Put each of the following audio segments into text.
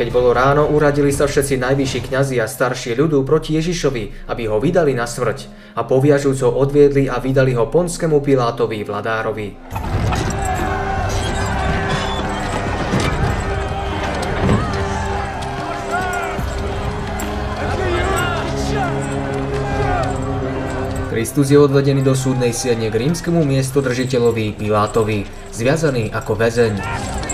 keď bolo ráno, uradili sa všetci najvyšší kňazi a starší ľudu proti Ježišovi, aby ho vydali na smrť a poviažúc ho odviedli a vydali ho ponskému Pilátovi vladárovi. Kristus je odvedený do súdnej siene k rímskemu miestodržiteľovi Pilátovi, zviazaný ako väzeň.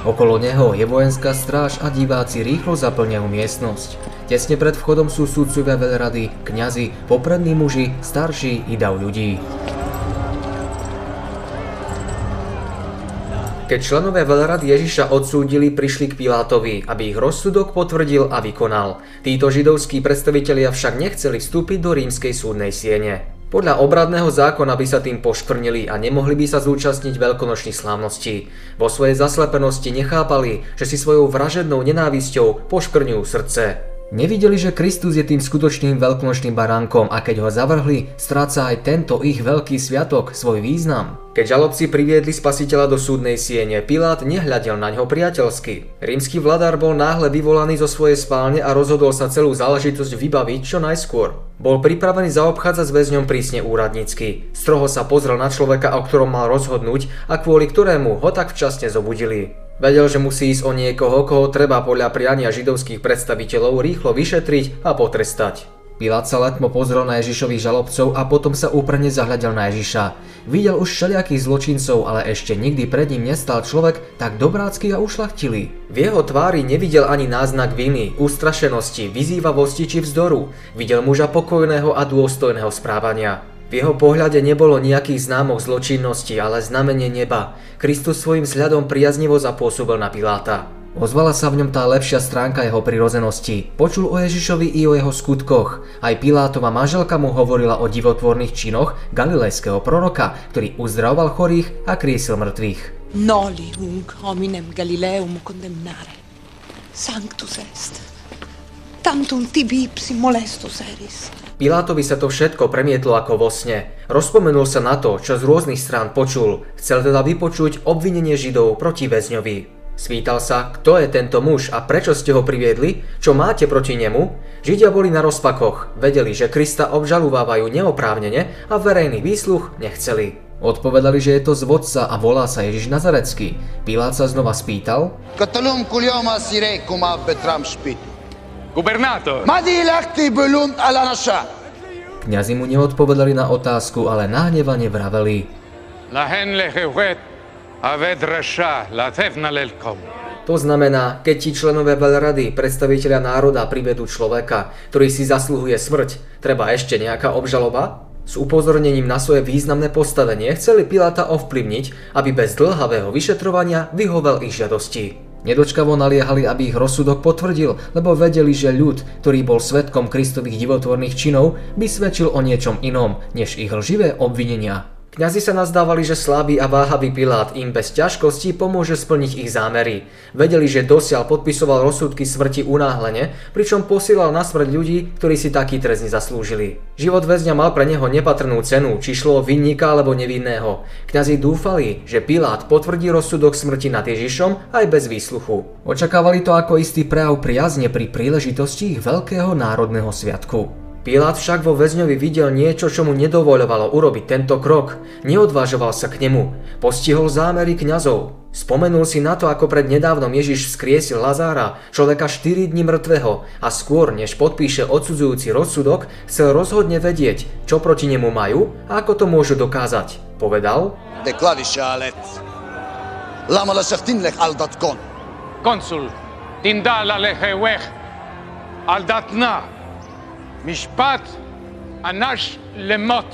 Okolo neho je vojenská stráž a diváci rýchlo zaplňajú miestnosť. Tesne pred vchodom sú súdcovia veľrady, kňazi, poprední muži, starší i dav ľudí. Keď členové veľrady Ježiša odsúdili, prišli k Pilátovi, aby ich rozsudok potvrdil a vykonal. Títo židovskí predstavitelia však nechceli vstúpiť do rímskej súdnej siene. Podľa obradného zákona by sa tým poškvrnili a nemohli by sa zúčastniť veľkonočných slávností. Vo svojej zaslepenosti nechápali, že si svojou vražednou nenávisťou poškrňujú srdce. Nevideli, že Kristus je tým skutočným veľkonočným baránkom a keď ho zavrhli, stráca aj tento ich veľký sviatok svoj význam. Keď žalobci priviedli spasiteľa do súdnej siene, Pilát nehľadel na ňo priateľsky. Rímsky vladár bol náhle vyvolaný zo svojej spálne a rozhodol sa celú záležitosť vybaviť čo najskôr. Bol pripravený zaobchádzať s väzňom prísne úradnícky. Stroho sa pozrel na človeka, o ktorom mal rozhodnúť a kvôli ktorému ho tak včasne zobudili. Vedel, že musí ísť o niekoho, koho treba podľa priania židovských predstaviteľov rýchlo vyšetriť a potrestať. Pilát sa letmo pozrel na Ježišových žalobcov a potom sa úprne zahľadel na Ježiša. Videl už všelijakých zločincov, ale ešte nikdy pred ním nestal človek tak dobrácky a ušlachtilý. V jeho tvári nevidel ani náznak viny, ustrašenosti, vyzývavosti či vzdoru. Videl muža pokojného a dôstojného správania. V jeho pohľade nebolo nejakých známok zločinnosti, ale znamenie neba. Kristus svojim vzhľadom priaznivo zapôsobil na Piláta. Ozvala sa v ňom tá lepšia stránka jeho prirozenosti. Počul o Ježišovi i o jeho skutkoch. Aj Pilátova manželka mu hovorila o divotvorných činoch galilejského proroka, ktorý uzdravoval chorých a kriesil mŕtvych. Noli hunc hominem Galileum condemnare. Sanctus est. Tantum tibi ipsi molestus eris. Pilátovi sa to všetko premietlo ako vo sne. Rozpomenul sa na to, čo z rôznych strán počul. Chcel teda vypočuť obvinenie Židov proti väzňovi. Spýtal sa, kto je tento muž a prečo ste ho priviedli, čo máte proti nemu? Židia boli na rozpakoch, vedeli, že Krista obžaluvávajú neoprávnene a verejný výsluch nechceli. Odpovedali, že je to zvodca a volá sa Ježiš Nazarecký. Pilát sa znova spýtal, Gubernátor! Kňazi mu neodpovedali na otázku, ale nahnevane vraveli. To znamená, keď ti členové veľrady, predstaviteľa národa privedú človeka, ktorý si zasluhuje smrť, treba ešte nejaká obžaloba? S upozornením na svoje významné postavenie chceli Piláta ovplyvniť, aby bez dlhavého vyšetrovania vyhovel ich žiadosti. Nedočkavo naliehali, aby ich rozsudok potvrdil, lebo vedeli, že ľud, ktorý bol svetkom Kristových divotvorných činov, by svedčil o niečom inom, než ich lživé obvinenia. Kňazi sa nazdávali, že slabý a váhavý Pilát im bez ťažkostí pomôže splniť ich zámery. Vedeli, že dosiaľ podpisoval rozsudky smrti unáhlene, pričom posielal na smrť ľudí, ktorí si taký trest nezaslúžili. Život väzňa mal pre neho nepatrnú cenu, či šlo vinníka alebo nevinného. Kňazi dúfali, že Pilát potvrdí rozsudok smrti nad Ježišom aj bez výsluchu. Očakávali to ako istý prejav priazne pri príležitosti ich veľkého národného sviatku. Pilát však vo väzňovi videl niečo, čo mu nedovoľovalo urobiť tento krok. Neodvážoval sa k nemu. Postihol zámery kňazov. Spomenul si na to, ako pred nedávnom Ježiš vzkriesil Lazára, človeka 4 dní mŕtvého a skôr, než podpíše odsudzujúci rozsudok, chcel rozhodne vedieť, čo proti nemu majú a ako to môžu dokázať. Povedal? Konsul, aldatna, Mishpat anash lemot.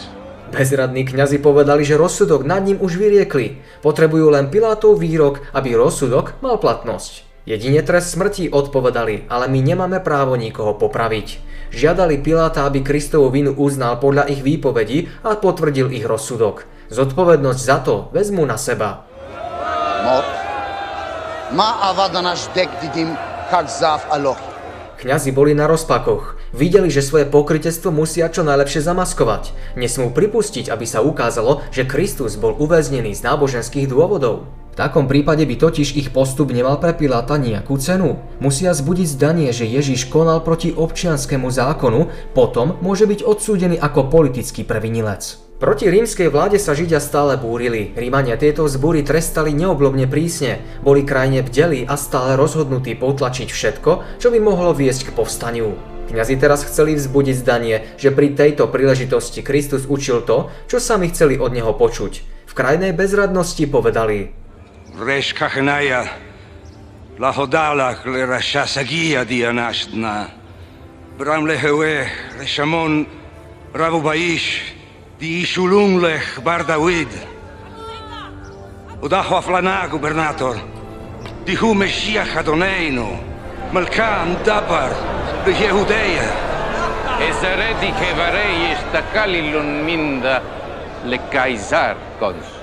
Bezradní kňazi povedali, že rozsudok nad ním už vyriekli. Potrebujú len Pilátov výrok, aby rozsudok mal platnosť. Jedine trest smrti odpovedali, ale my nemáme právo nikoho popraviť. Žiadali Piláta, aby Kristovu vinu uznal podľa ich výpovedí a potvrdil ich rozsudok. Zodpovednosť za to vezmu na seba. Mot. Ma avadanaš dekdidim kak zav alohi. Kňazi boli na rozpakoch. Videli, že svoje pokrytectvo musia čo najlepšie zamaskovať. Nesmú pripustiť, aby sa ukázalo, že Kristus bol uväznený z náboženských dôvodov. V takom prípade by totiž ich postup nemal pre Piláta nejakú cenu. Musia zbudiť zdanie, že Ježiš konal proti občianskému zákonu, potom môže byť odsúdený ako politický previnilec. Proti rímskej vláde sa Židia stále búrili. Rímania tieto zbúry trestali neoblobne prísne, boli krajne bdeli a stále rozhodnutí potlačiť všetko, čo by mohlo viesť k povstaniu. Kňazi teraz chceli vzbudiť zdanie, že pri tejto príležitosti Kristus učil to, čo sami chceli od neho počuť. V krajnej bezradnosti povedali Reš kachnaja, lahodalach le rashasagia dianaštna, bram lehewe. Le Yehudeia. Ezeredi che varei istakallilun minda le Kaisar konsul.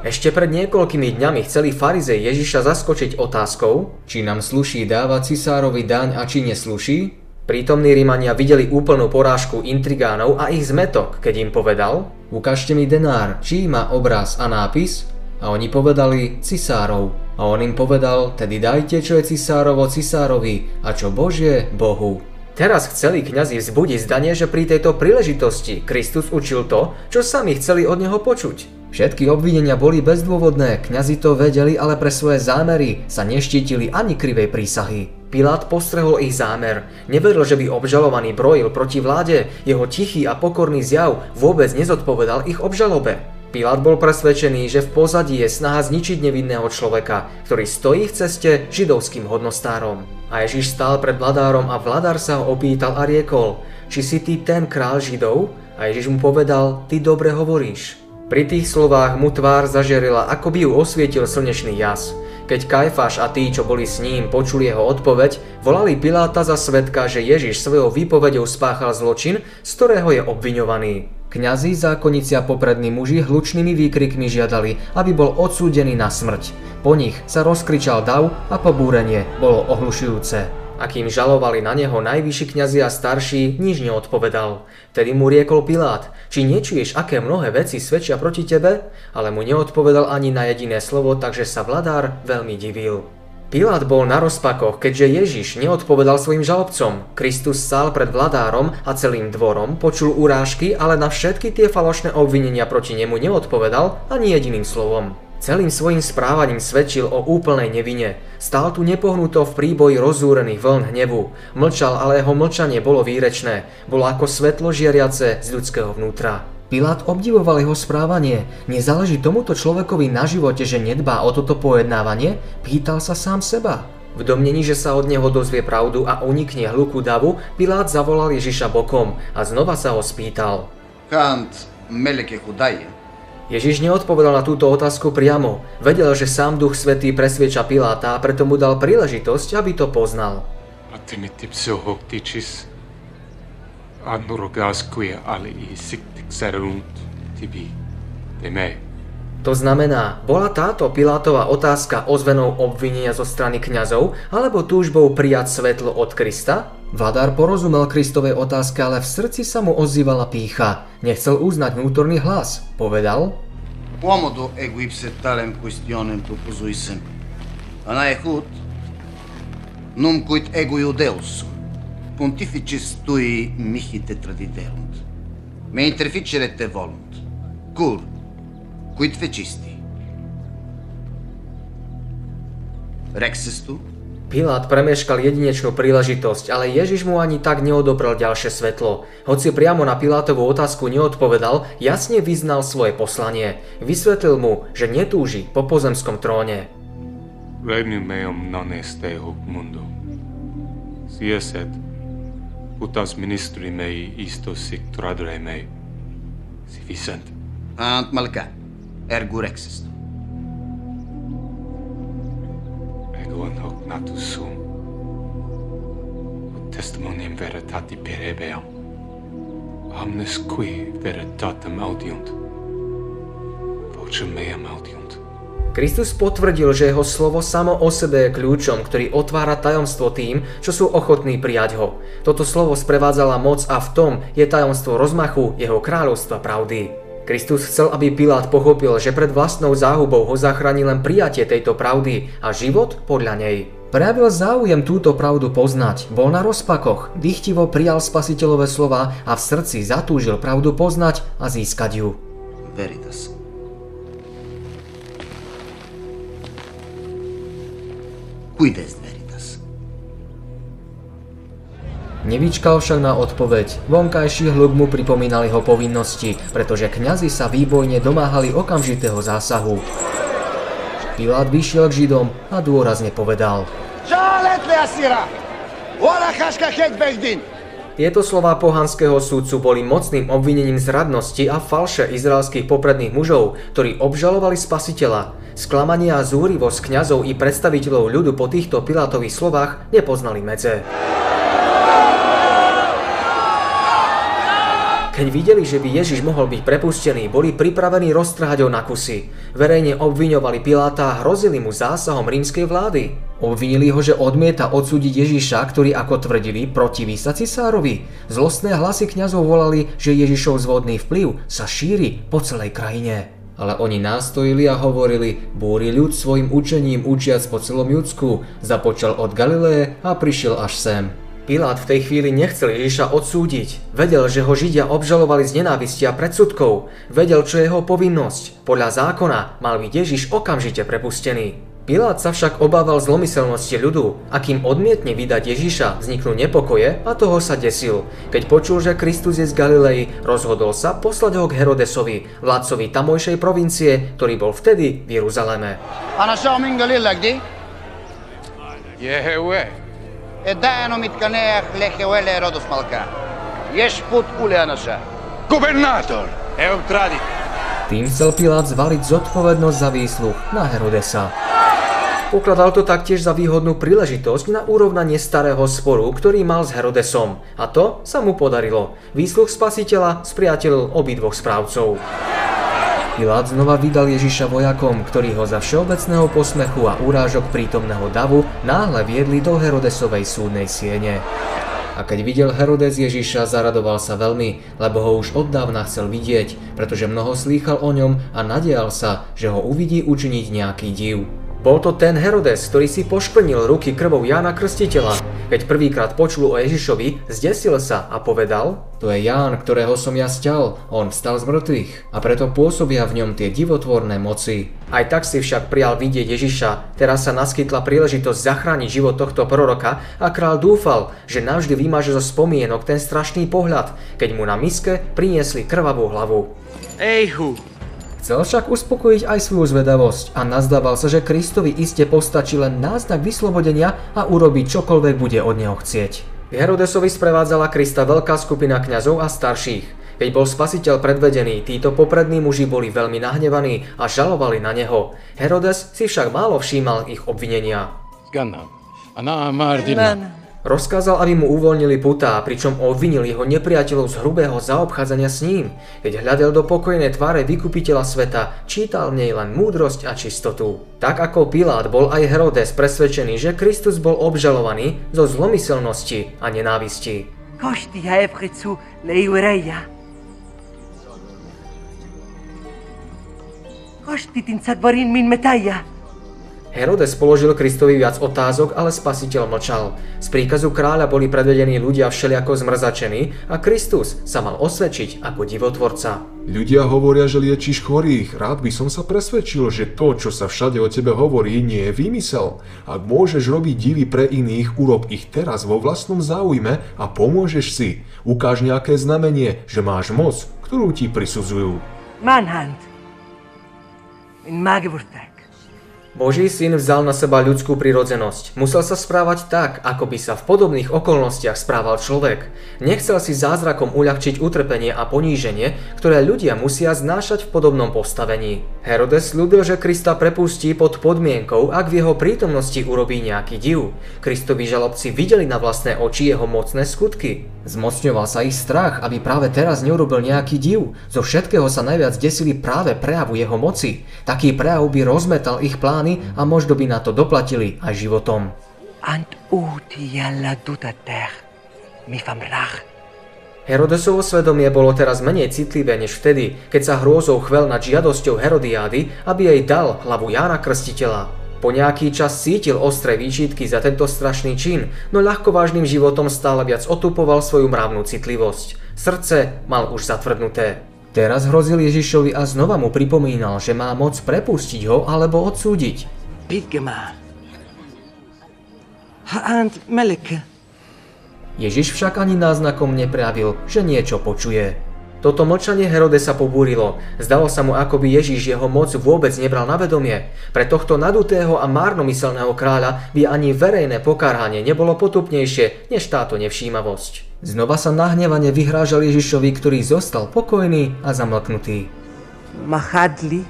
Ešte pred niekoľkými dňami chceli farizej Ježiša zaskočiť otázkou, či nám sluší dávať cisárovi daň a či nesluší, Prítomní Rímania videli úplnú porážku intrigánov a ich zmetok, keď im povedal Ukážte mi denár, čí má obraz a nápis? A oni povedali cisárov. A on im povedal, tedy dajte, čo je cisárovo cisárovi a čo Božie Bohu. Teraz chceli kňazi vzbudiť zdanie, že pri tejto príležitosti Kristus učil to, čo sami chceli od neho počuť. Všetky obvinenia boli bezdôvodné, kňazi to vedeli, ale pre svoje zámery sa neštítili ani krivej prísahy. Pilát postrehol ich zámer. Neveril, že by obžalovaný brojil proti vláde. Jeho tichý a pokorný zjav vôbec nezodpovedal ich obžalobe. Pilát bol presvedčený, že v pozadí je snaha zničiť nevinného človeka, ktorý stojí v ceste židovským hodnostárom. A Ježiš stál pred vladárom a vladár sa ho opýtal a riekol, či si ty ten král židov? A Ježiš mu povedal, ty dobre hovoríš. Pri tých slovách mu tvár zažerila, ako by ju osvietil slnečný jas. Keď Kajfáš a tí, čo boli s ním, počuli jeho odpoveď, volali Piláta za svetka, že Ježiš svojou výpovedou spáchal zločin, z ktorého je obviňovaný. Kňazi, zákonníci a poprední muži hlučnými výkrikmi žiadali, aby bol odsúdený na smrť. Po nich sa rozkričal dav a pobúrenie bolo ohlušujúce. Akým žalovali na neho najvyšší kňazi a starší, nič neodpovedal. Tedy mu riekol Pilát, či nečuješ, aké mnohé veci svedčia proti tebe? Ale mu neodpovedal ani na jediné slovo, takže sa vladár veľmi divil. Pilát bol na rozpakoch, keďže Ježiš neodpovedal svojim žalobcom. Kristus stál pred vladárom a celým dvorom, počul urážky, ale na všetky tie falošné obvinenia proti nemu neodpovedal ani jediným slovom. Celým svojim správaním svedčil o úplnej nevine. Stál tu nepohnuto v príboji rozúrených vln hnevu. Mlčal, ale jeho mlčanie bolo výrečné. Bolo ako svetlo žiariace z ľudského vnútra. Pilát obdivoval jeho správanie. Nezáleží tomuto človekovi na živote, že nedbá o toto pojednávanie? Pýtal sa sám seba. V domnení, že sa od neho dozvie pravdu a unikne hluku davu, Pilát zavolal Ježiša bokom a znova sa ho spýtal. Kant meleke chudaje. Ježiš neodpovedal na túto otázku priamo. Vedel, že sám Duch Svetý presvieča Piláta a preto mu dal príležitosť, aby to poznal. To znamená, bola táto Pilátová otázka ozvenou obvinenia zo strany kňazov alebo túžbou prijať svetlo od Krista? Vladár porozumel Kristovej otázke, ale v srdci sa mu ozývala pícha. Nechcel uznať vnútorný hlas. Povedal, Quomodo eguipse talem questionem propusuissem. Anaechut, num quid ego iudeus, pontificis tui mihi te tradiderunt. Me interficere te volunt. Cur, quid fecisti? Rexes tu? Pilát premeškal jedinečnú príležitosť, ale Ježiš mu ani tak neodoprel ďalšie svetlo. Hoci priamo na Pilátovú otázku neodpovedal, jasne vyznal svoje poslanie. Vysvetlil mu, že netúži po pozemskom tróne. Regnum meum non est hoc mundo. Si putas ministri mei isto sic tradere mei. Si vicent. Ant malca, ergur exist. Egoan hoc natus sum, ut testimonium veritati per ebeam. Omnes qui veritatem audiunt, vocem meam audiunt. Kristus potvrdil, že jeho slovo samo o sebe je kľúčom, ktorý otvára tajomstvo tým, čo sú ochotní prijať ho. Toto slovo sprevádzala moc a v tom je tajomstvo rozmachu jeho kráľovstva pravdy. Kristus chcel, aby Pilát pochopil, že pred vlastnou záhubou ho zachráni len prijatie tejto pravdy a život podľa nej. Prejavil záujem túto pravdu poznať, bol na rozpakoch, dychtivo prijal spasiteľové slova a v srdci zatúžil pravdu poznať a získať ju. Veritas. Veritas? Nevyčkal však na odpoveď. Vonkajší hluk mu pripomínal jeho povinnosti, pretože kňazi sa výbojne domáhali okamžitého zásahu. Pilát vyšiel k Židom a dôrazne povedal. Tieto slová pohanského súdcu boli mocným obvinením z radnosti a falše izraelských popredných mužov, ktorí obžalovali spasiteľa. Sklamanie a zúrivosť kňazov i predstaviteľov ľudu po týchto Pilátových slovách nepoznali medze. Keď videli, že by Ježiš mohol byť prepustený, boli pripravení roztrhať ho na kusy. Verejne obviňovali Piláta a hrozili mu zásahom rímskej vlády. Obvinili ho, že odmieta odsúdiť Ježiša, ktorý ako tvrdili protiví sa cisárovi. Zlostné hlasy kňazov volali, že Ježišov zvodný vplyv sa šíri po celej krajine. Ale oni nástojili a hovorili, búri ľud svojim učením učiac po celom Judsku, započal od Galileje a prišiel až sem. Pilát v tej chvíli nechcel Ježiša odsúdiť. Vedel, že ho Židia obžalovali z nenávisti a predsudkov. Vedel, čo je jeho povinnosť. Podľa zákona mal byť Ježiš okamžite prepustený. Pilát sa však obával zlomyselnosti ľudu a kým odmietne vydať Ježiša, vzniknú nepokoje a toho sa desil. Keď počul, že Kristus je z Galilei, rozhodol sa poslať ho k Herodesovi, vládcovi tamojšej provincie, ktorý bol vtedy v Jeruzaleme. أنا شاو من قليل لك دي Jehewe. الدائن متكنيخ لك ولا رودف ملكا يشبط قولي أنا شا Gobernator! Eutradi. Tým chcel Pilát zvaliť zodpovednosť za výsluch na Herodesa. Pokladal to taktiež za výhodnú príležitosť na urovnanie starého sporu, ktorý mal s Herodesom. A to sa mu podarilo. Výsluch spasiteľa spriateľil obidvoch správcov. Pilát znova vydal Ježiša vojakom, ktorí ho za všeobecného posmechu a urážok prítomného davu náhle viedli do Herodesovej súdnej siene. A keď videl Herodes Ježiša, zaradoval sa veľmi, lebo ho už od dávna chcel vidieť, pretože mnoho slýchal o ňom a nadial sa, že ho uvidí učiniť nejaký div. Bol to ten Herodes, ktorý si pošplnil ruky krvou Jána Krstiteľa. Keď prvýkrát počul o Ježišovi, zdesil sa a povedal, to je Ján, ktorého som ja sťal, on vstal z mŕtvych a preto pôsobia v ňom tie divotvorné moci. Aj tak si však prijal vidieť Ježiša, teraz sa naskytla príležitosť zachrániť život tohto proroka a král dúfal, že navždy vymaže zo spomienok ten strašný pohľad, keď mu na miske priniesli krvavú hlavu. Eihu! Chcel však uspokojiť aj svoju zvedavosť a nazdával sa, že Kristovi iste postačí len náznak vyslobodenia a urobiť čokoľvek bude od neho chcieť. Herodesovi sprevádzala Krista veľká skupina kňazov a starších. Keď bol spasiteľ predvedený, títo poprední muži boli veľmi nahnevaní a žalovali na neho. Herodes si však málo všímal ich obvinenia. Skanna. Ana Mardina. Rozkázal, aby mu uvoľnili putá, pričom obvinil jeho nepriateľov z hrubého zaobchádzania s ním. Keď hľadel do pokojné tváre vykupiteľa sveta, čítal v nej len múdrosť a čistotu. Tak ako Pilát bol aj Herodes presvedčený, že Kristus bol obžalovaný zo zlomyselnosti a nenávisti. Košti Hefricu Leureia. Sadvarin min metaia. Herodes položil Kristovi viac otázok, ale spasiteľ mlčal. Z príkazu kráľa boli predvedení ľudia všeliako zmrzačení a Kristus sa mal osvedčiť ako divotvorca. Ľudia hovoria, že liečiš chorých. Rád by som sa presvedčil, že to, čo sa všade o tebe hovorí, nie je výmysel. Ak môžeš robiť divy pre iných, urob ich teraz vo vlastnom záujme a pomôžeš si. Ukáž nejaké znamenie, že máš moc, ktorú ti prisudzujú. Manhunt. In Magdeburg. Boží syn vzal na seba ľudskú prirodzenosť. Musel sa správať tak, ako by sa v podobných okolnostiach správal človek. Nechcel si zázrakom uľahčiť utrpenie a poníženie, ktoré ľudia musia znášať v podobnom postavení. Herodes slúbil, že Krista prepustí pod podmienkou, ak v jeho prítomnosti urobí nejaký div. Kristovi žalobci videli na vlastné oči jeho mocné skutky. Zmocňoval sa ich strach, aby práve teraz neurobil nejaký div. Zo všetkého sa najviac desili práve prejavu jeho moci. Taký prejav by rozmetal ich plány a možno by na to doplatili aj životom. Herodesovo svedomie bolo teraz menej citlivé než vtedy, keď sa hrôzou chvel nad žiadosťou Herodiády, aby jej dal hlavu Jána Krstiteľa. Po nejaký čas cítil ostré výčitky za tento strašný čin, no ľahkovážnym životom stále viac otupoval svoju mravnú citlivosť. Srdce mal už zatvrdnuté. Teraz hrozil Ježišovi a znova mu pripomínal, že má moc prepustiť ho alebo odsúdiť. Ježiš však ani náznakom neprejavil, že niečo počuje. Toto mlčanie Herodesa pobúrilo. Zdalo sa mu, ako by Ježiš jeho moc vôbec nebral na vedomie. Pre tohto nadutého a márnomyselného kráľa by ani verejné pokarhanie nebolo potupnejšie než táto nevšímavosť. Znova sa nahnevane vyhrážal Ježišovi, ktorý zostal pokojný a zamlknutý. Machadli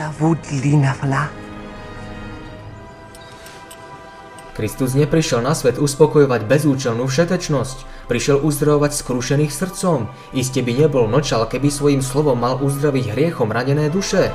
Davud Linavla. Kristus neprišiel na svet uspokojovať bezúčelnú všetečnosť, prišiel uzdravovať skrušených srdcom. Iste by nebol mlčal, keby svojim slovom mal uzdraviť hriechom ranené duše.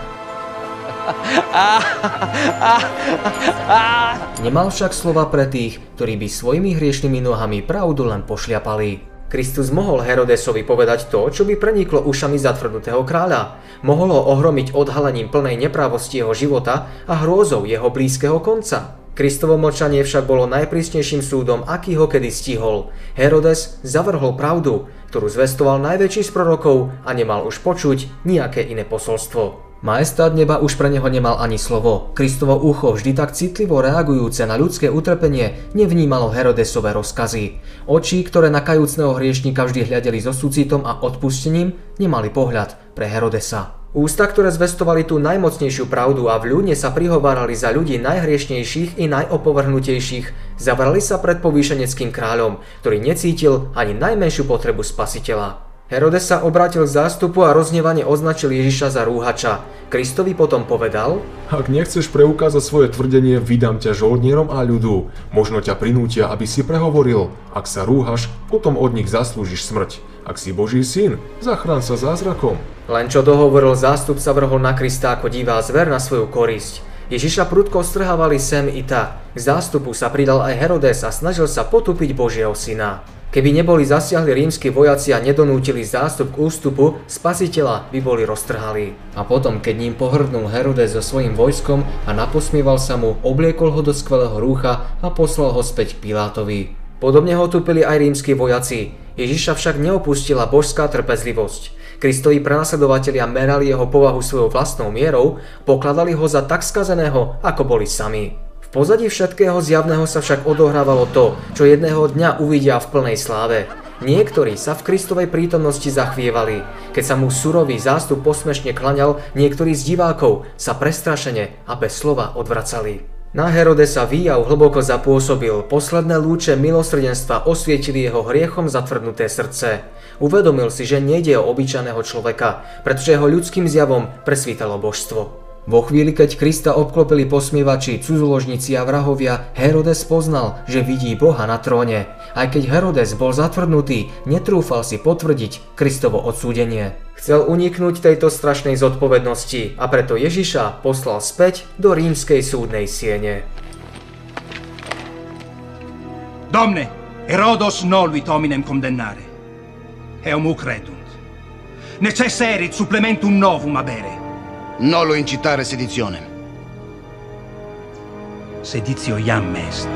Nemal však slova pre tých, ktorí by svojimi hriešnými nohami pravdu len pošliapali. Kristus mohol Herodesovi povedať to, čo by preniklo ušami zatvrdnutého kráľa. Mohol ho ohromiť odhalením plnej neprávosti jeho života a hrôzou jeho blízkeho konca. Kristovo mlčanie však bolo najprísnejším súdom, aký ho kedy stihol. Herodes zavrhol pravdu, ktorú zvestoval najväčší z prorokov a nemal už počuť nejaké iné posolstvo. Majestát neba už pre neho nemal ani slovo. Kristovo ucho, vždy tak citlivo reagujúce na ľudské utrpenie, nevnímalo Herodesové rozkazy. Oči, ktoré na kajúcného hriešníka vždy hľadeli so súcitom a odpustením, nemali pohľad pre Herodesa. Ústa, ktoré zvestovali tú najmocnejšiu pravdu a v ľudne sa prihovárali za ľudí najhriešnejších i najopovrhnutejších, zavrali sa pred povýšeneckým kráľom, ktorý necítil ani najmenšiu potrebu spasiteľa. Herodes sa obrátil k zástupu a roznevane označil Ježiša za rúhača. Kristovi potom povedal, Ak nechceš preukázať svoje tvrdenie, vydám ťa žoldnierom a ľudu. Možno ťa prinútia, aby si prehovoril. Ak sa rúhaš, potom od nich zaslúžiš smrť. Ak si Boží syn, zachrán sa zázrakom. Len čo dohovoril zástup sa vrhol na Krista ako divá zver na svoju korisť. Ježiša prudko strhávali sem i ta. K zástupu sa pridal aj Herodes a snažil sa potupiť Božieho syna. Keby neboli zasiahli rímsky vojaci a nedonútili zástup k ústupu, spasiteľa by boli roztrhali. A potom, keď ním pohrdnul Herodes so svojím vojskom a naposmieval sa mu, obliekol ho do skvelého rúcha a poslal ho späť k Pilátovi. Podobne ho tupili aj rímsky vojaci. Ježiša však neopustila božská trpezlivosť. Kristovi prenasledovatelia merali jeho povahu svojou vlastnou mierou, pokladali ho za tak skazeného, ako boli sami. V pozadí všetkého zjavného sa však odohrávalo to, čo jedného dňa uvidia v plnej sláve. Niektorí sa v Kristovej prítomnosti zachvievali. Keď sa mu surový zástup posmešne klaňal, niektorí z divákov sa prestrašene a bez slova odvracali. Na Herodesa výjav hlboko zapôsobil, posledné lúče milosrdenstva osvietili jeho hriechom zatvrdnuté srdce. Uvedomil si, že nejde o obyčajného človeka, pretože jeho ľudským zjavom presvítalo božstvo. Vo chvíli, keď Krista obklopili posmievači, cudzoložníci a vrahovia, Herodes poznal, že vidí Boha na tróne. Aj keď Herodes bol zatvrdnutý, netrúfal si potvrdiť Kristovo odsúdenie. Chcel uniknúť tejto strašnej zodpovednosti a preto Ježiša poslal späť do rímskej súdnej siene. Domne, Herodos nolvit hominem condennare. Eum credunt. Necessa erit supplementum novum abere. Nolo incitare sedizione. Seditio iam est.